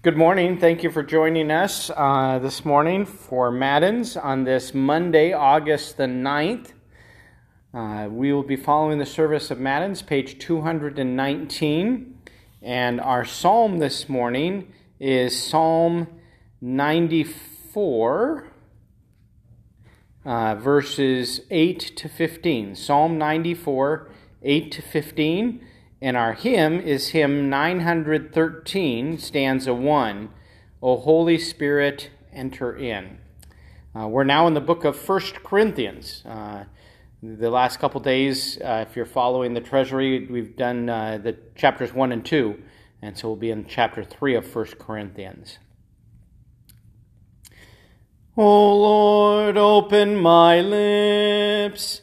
Good morning. Thank you for joining us uh, this morning for Matins on this Monday, August the 9th. Uh, we will be following the service of Matins, page 219. And our psalm this morning is Psalm 94, uh, verses 8 to 15. Psalm 94, 8 to 15. And our hymn is hymn 913, stanza 1. O Holy Spirit, enter in. Uh, we're now in the book of First Corinthians. Uh, the last couple days, uh, if you're following the treasury, we've done uh, the chapters 1 and 2, and so we'll be in chapter 3 of First Corinthians. O Lord, open my lips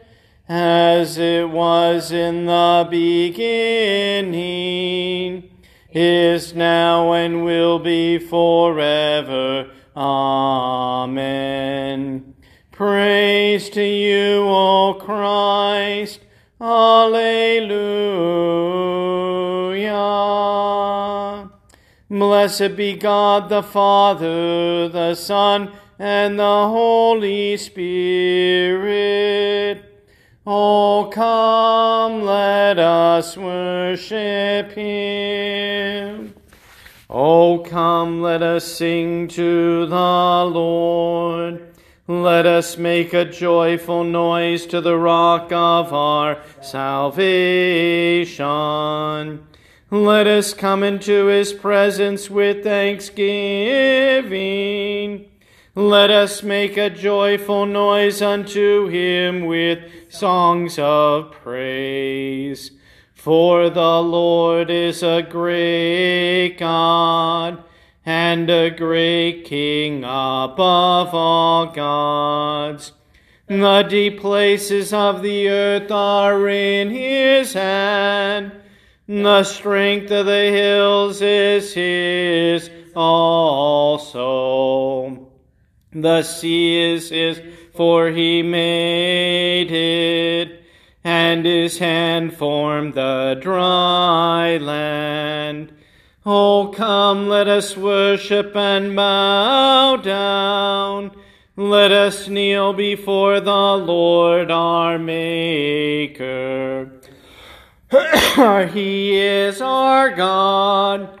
as it was in the beginning, is now, and will be forever. Amen. Praise to you, O Christ. Alleluia. Blessed be God the Father, the Son, and the Holy Spirit Oh, come, let us worship him. Oh, come, let us sing to the Lord. Let us make a joyful noise to the rock of our salvation. Let us come into his presence with thanksgiving. Let us make a joyful noise unto him with songs of praise. For the Lord is a great God and a great King above all gods. The deep places of the earth are in his hand. The strength of the hills is his also. The sea is his, for he made it, and his hand formed the dry land. Oh, come, let us worship and bow down. Let us kneel before the Lord our Maker. he is our God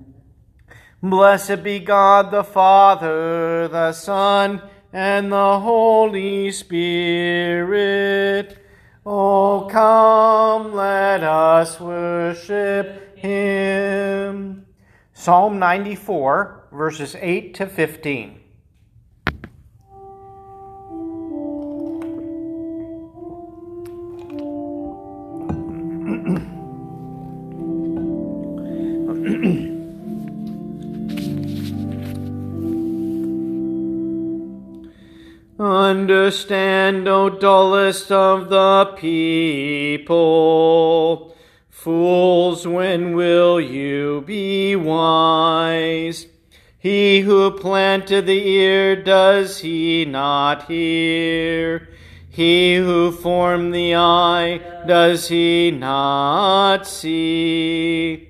Blessed be God the Father, the Son, and the Holy Spirit. Oh, come, let us worship him. Psalm 94, verses 8 to 15. Understand, O dullest of the people. Fools, when will you be wise? He who planted the ear, does he not hear? He who formed the eye, does he not see?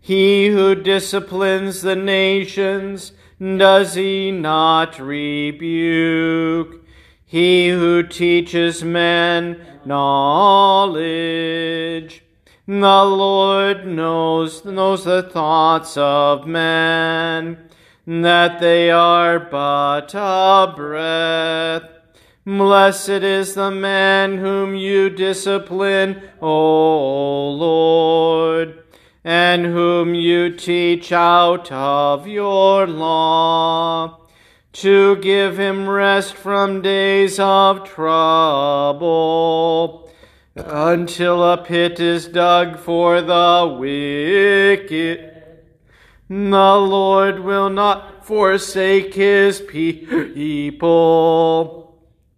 He who disciplines the nations, does he not rebuke? He who teaches men knowledge. The Lord knows, knows the thoughts of man, that they are but a breath. Blessed is the man whom you discipline, O Lord, and whom you teach out of your law, to give him rest from days of trouble, until a pit is dug for the wicked. The Lord will not forsake his people.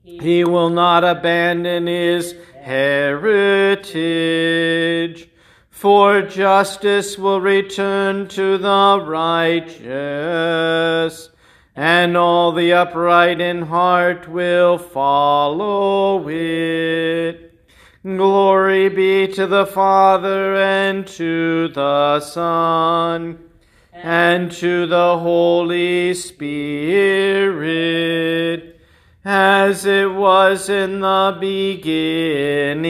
He will not abandon his heritage, for justice will return to the righteous, and all the upright in heart will follow it. Glory be to the Father and to the Son and to the Holy Spirit as it was in the beginning,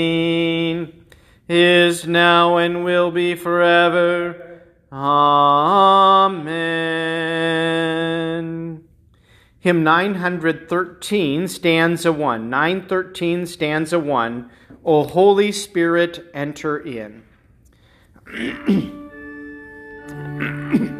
is now, and will be forever. Amen. Hymn 913, stanza 1. 913, stanza 1. O Holy Spirit, enter in.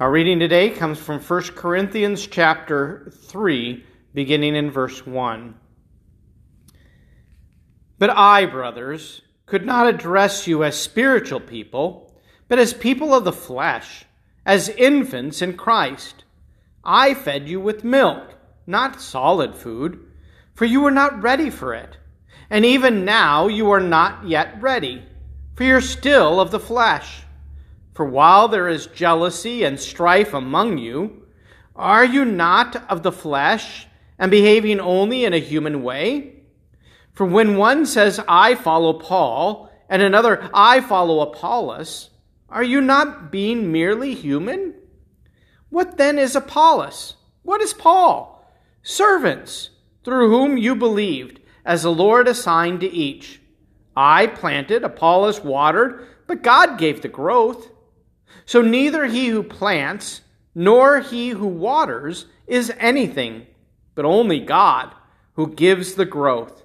Our reading today comes from 1 Corinthians chapter 3, beginning in verse 1. But I, brothers, could not address you as spiritual people, but as people of the flesh, as infants in Christ. I fed you with milk, not solid food, for you were not ready for it. And even now you are not yet ready, for you're still of the flesh. For while there is jealousy and strife among you, are you not of the flesh and behaving only in a human way? For when one says, I follow Paul, and another, I follow Apollos, are you not being merely human? What then is Apollos? What is Paul? Servants, through whom you believed, as the Lord assigned to each. I planted, Apollos watered, but God gave the growth. So neither he who plants nor he who waters is anything, but only God who gives the growth.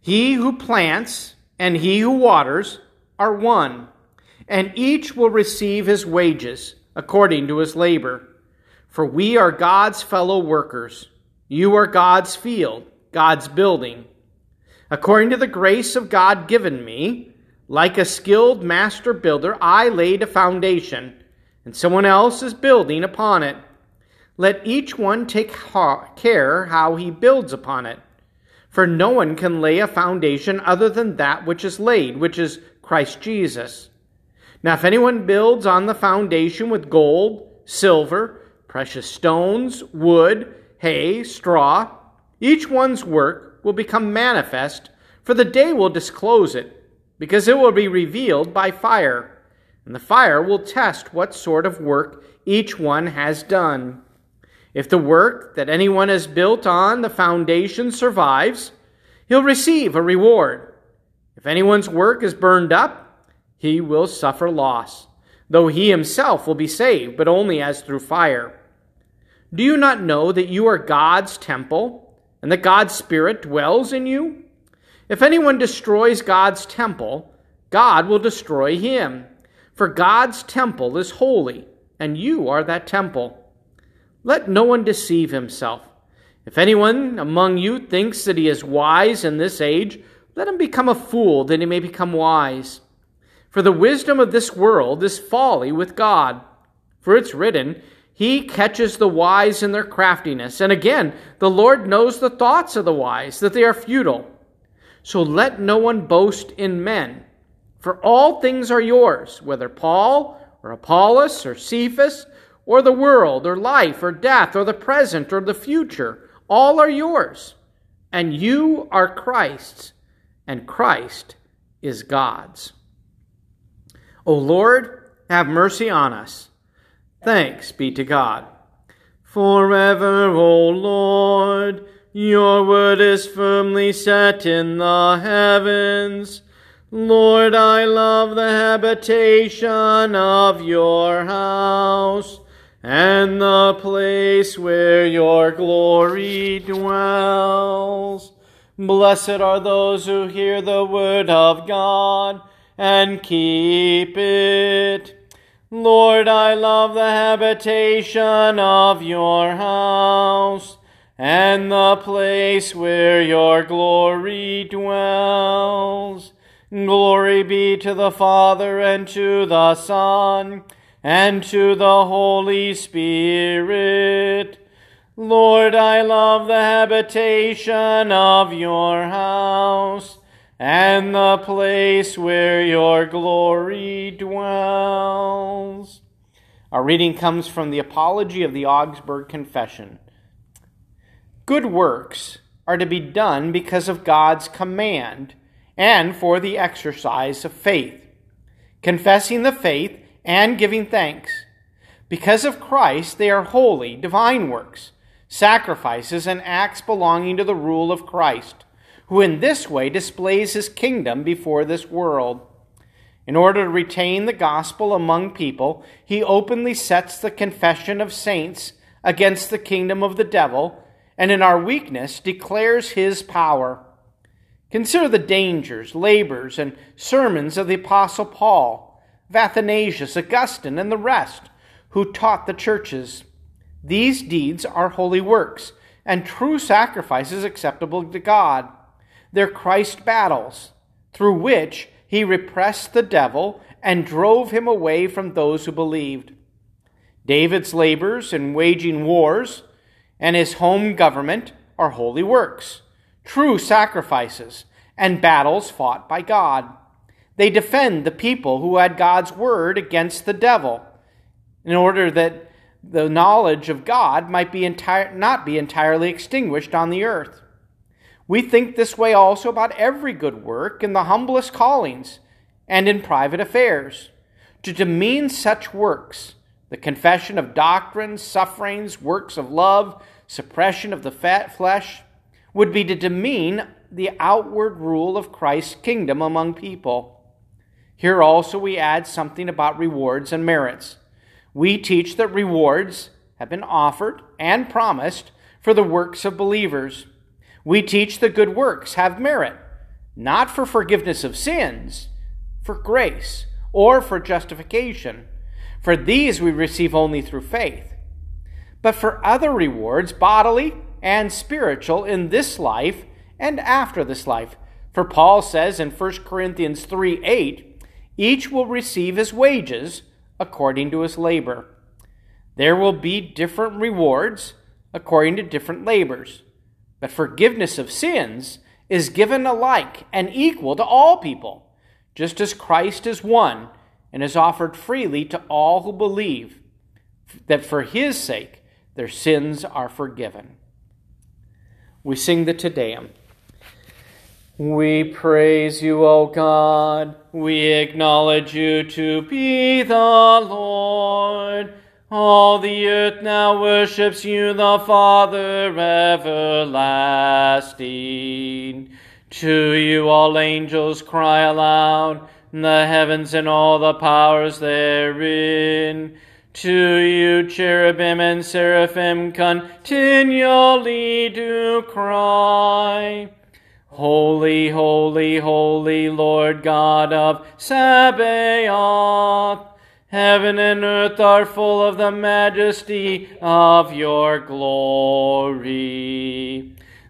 He who plants and he who waters are one, and each will receive his wages according to his labor. For we are God's fellow workers. You are God's field, God's building. According to the grace of God given me, like a skilled master builder, I laid a foundation, and someone else is building upon it. Let each one take care how he builds upon it. For no one can lay a foundation other than that which is laid, which is Christ Jesus. Now, if anyone builds on the foundation with gold, silver, precious stones, wood, hay, straw, each one's work will become manifest, for the day will disclose it, because it will be revealed by fire, and the fire will test what sort of work each one has done. If the work that anyone has built on the foundation survives, he'll receive a reward. If anyone's work is burned up, he will suffer loss, though he himself will be saved, but only as through fire. Do you not know that you are God's temple, and that God's Spirit dwells in you? If anyone destroys God's temple, God will destroy him. For God's temple is holy, and you are that temple. Let no one deceive himself. If anyone among you thinks that he is wise in this age, let him become a fool that he may become wise. For the wisdom of this world is folly with God. For it's written, He catches the wise in their craftiness. And again, the Lord knows the thoughts of the wise, that they are futile. So let no one boast in men, for all things are yours, whether Paul or Apollos or Cephas or the world or life or death or the present or the future. All are yours, and you are Christ's, and Christ is God's. O Lord, have mercy on us. Thanks be to God. Forever, O Lord, your word is firmly set in the heavens. Lord, I love the habitation of your house and the place where your glory dwells. Blessed are those who hear the word of God and keep it. Lord, I love the habitation of your house and the place where your glory dwells. Glory be to the Father, and to the Son, and to the Holy Spirit. Lord, I love the habitation of your house, and the place where your glory dwells. Our reading comes from the Apology of the Augsburg Confession. Good works are to be done because of God's command and for the exercise of faith, confessing the faith and giving thanks. Because of Christ, they are holy, divine works, sacrifices, and acts belonging to the rule of Christ, who in this way displays his kingdom before this world. In order to retain the gospel among people, he openly sets the confession of saints against the kingdom of the devil and in our weakness declares his power. Consider the dangers, labors, and sermons of the Apostle Paul, of Athanasius, Augustine, and the rest who taught the churches. These deeds are holy works and true sacrifices acceptable to God. They're Christ battles, through which he repressed the devil and drove him away from those who believed. David's labors in waging wars and his home government are holy works, true sacrifices, and battles fought by God. They defend the people who had God's word against the devil, in order that the knowledge of God might be entire, not be entirely extinguished on the earth. We think this way also about every good work in the humblest callings and in private affairs. To demean such works, the confession of doctrines, sufferings, works of love, suppression of the fat flesh, would be to demean the outward rule of Christ's kingdom among people. Here also we add something about rewards and merits. We teach that rewards have been offered and promised for the works of believers. We teach that good works have merit, not for forgiveness of sins, for grace, or for justification. For these we receive only through faith but for other rewards, bodily and spiritual, in this life and after this life. For Paul says in 1 Corinthians 3 8, each will receive his wages according to his labor. There will be different rewards according to different labors, but forgiveness of sins is given alike and equal to all people, just as Christ is one and is offered freely to all who believe, that for his sake their sins are forgiven. We sing the Te Deum. We praise you, O God. We acknowledge you to be the Lord. All the earth now worships you, the Father everlasting. To you all angels cry aloud, the heavens and all the powers therein. To you cherubim and seraphim continually do cry. Holy, holy, holy Lord God of Sabaoth. Heaven and earth are full of the majesty of your glory.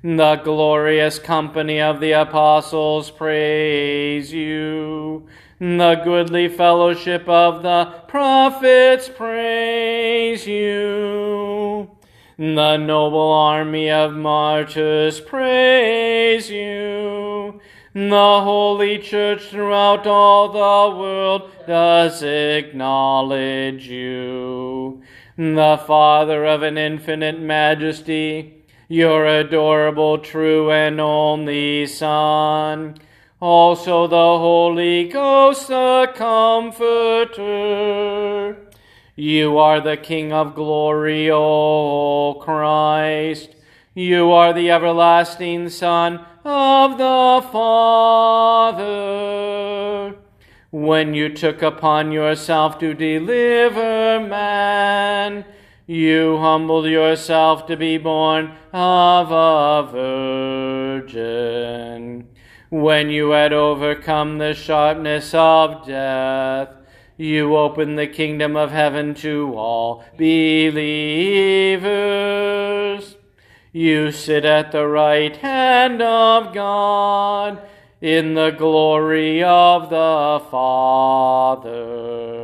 The glorious company of the apostles praise you. The goodly fellowship of the prophets praise you. The noble army of martyrs praise you. The holy church throughout all the world does acknowledge you. The Father of an infinite majesty, your adorable, true, and only Son. Also the Holy Ghost, the Comforter. You are the King of glory, O Christ. You are the everlasting Son of the Father. When you took upon yourself to deliver man, you humbled yourself to be born of a virgin. When you had overcome the sharpness of death, you opened the kingdom of heaven to all believers. You sit at the right hand of God in the glory of the Father.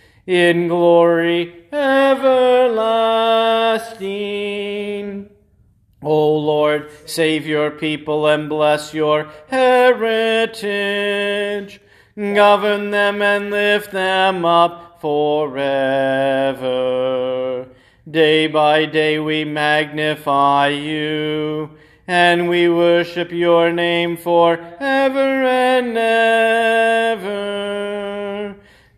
in glory everlasting. O Lord, save your people and bless your heritage govern them and lift them up forever. Day by day we magnify you, and we worship your name forever and ever.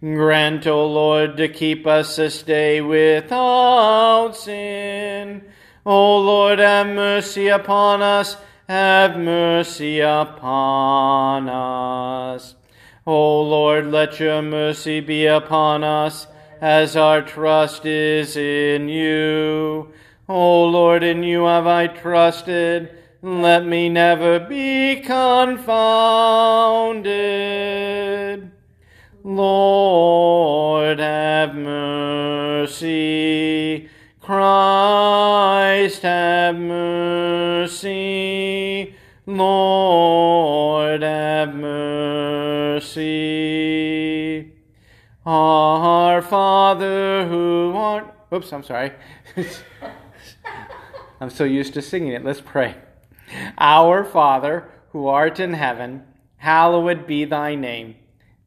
Grant, O Lord, to keep us this day without sin. O Lord, have mercy upon us, have mercy upon us. O Lord, let your mercy be upon us, as our trust is in you. O Lord, in you have I trusted. Let me never be confounded. Lord, have mercy. Christ, have mercy. Lord, have mercy. Our Father who art. Oops, I'm sorry. I'm so used to singing it. Let's pray. Our Father who art in heaven, hallowed be thy name.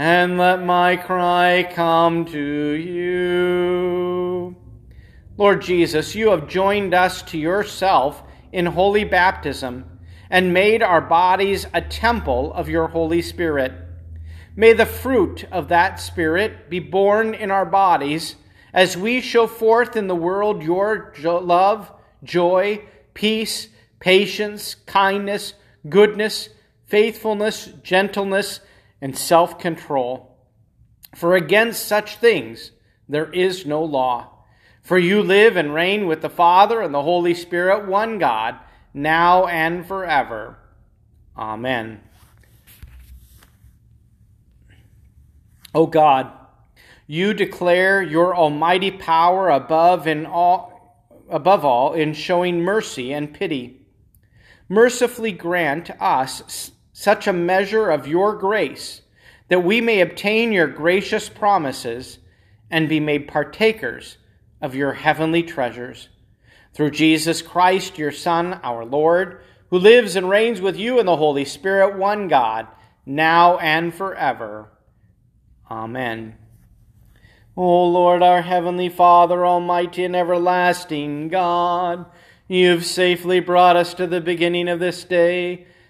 and let my cry come to you. Lord Jesus, you have joined us to yourself in holy baptism and made our bodies a temple of your Holy Spirit. May the fruit of that Spirit be born in our bodies as we show forth in the world your love, joy, peace, patience, kindness, goodness, faithfulness, gentleness, and self control. For against such things there is no law. For you live and reign with the Father and the Holy Spirit, one God, now and forever. Amen. O God, you declare your almighty power above in all, above all in showing mercy and pity. Mercifully grant us such a measure of your grace that we may obtain your gracious promises and be made partakers of your heavenly treasures. Through Jesus Christ, your Son, our Lord, who lives and reigns with you in the Holy Spirit, one God, now and forever. Amen. O Lord, our heavenly Father, almighty and everlasting God, you've safely brought us to the beginning of this day.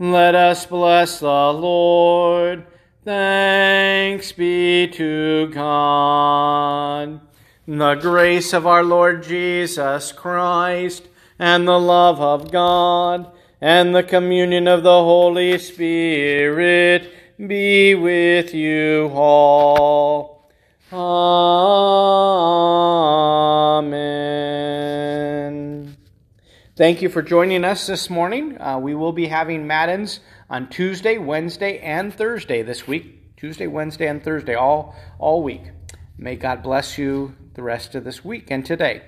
Let us bless the Lord. Thanks be to God. The grace of our Lord Jesus Christ, and the love of God, and the communion of the Holy Spirit be with you all. Amen. Thank you for joining us this morning. Uh, we will be having Matins on Tuesday, Wednesday, and Thursday this week. Tuesday, Wednesday, and Thursday, all, all week. May God bless you the rest of this week and today.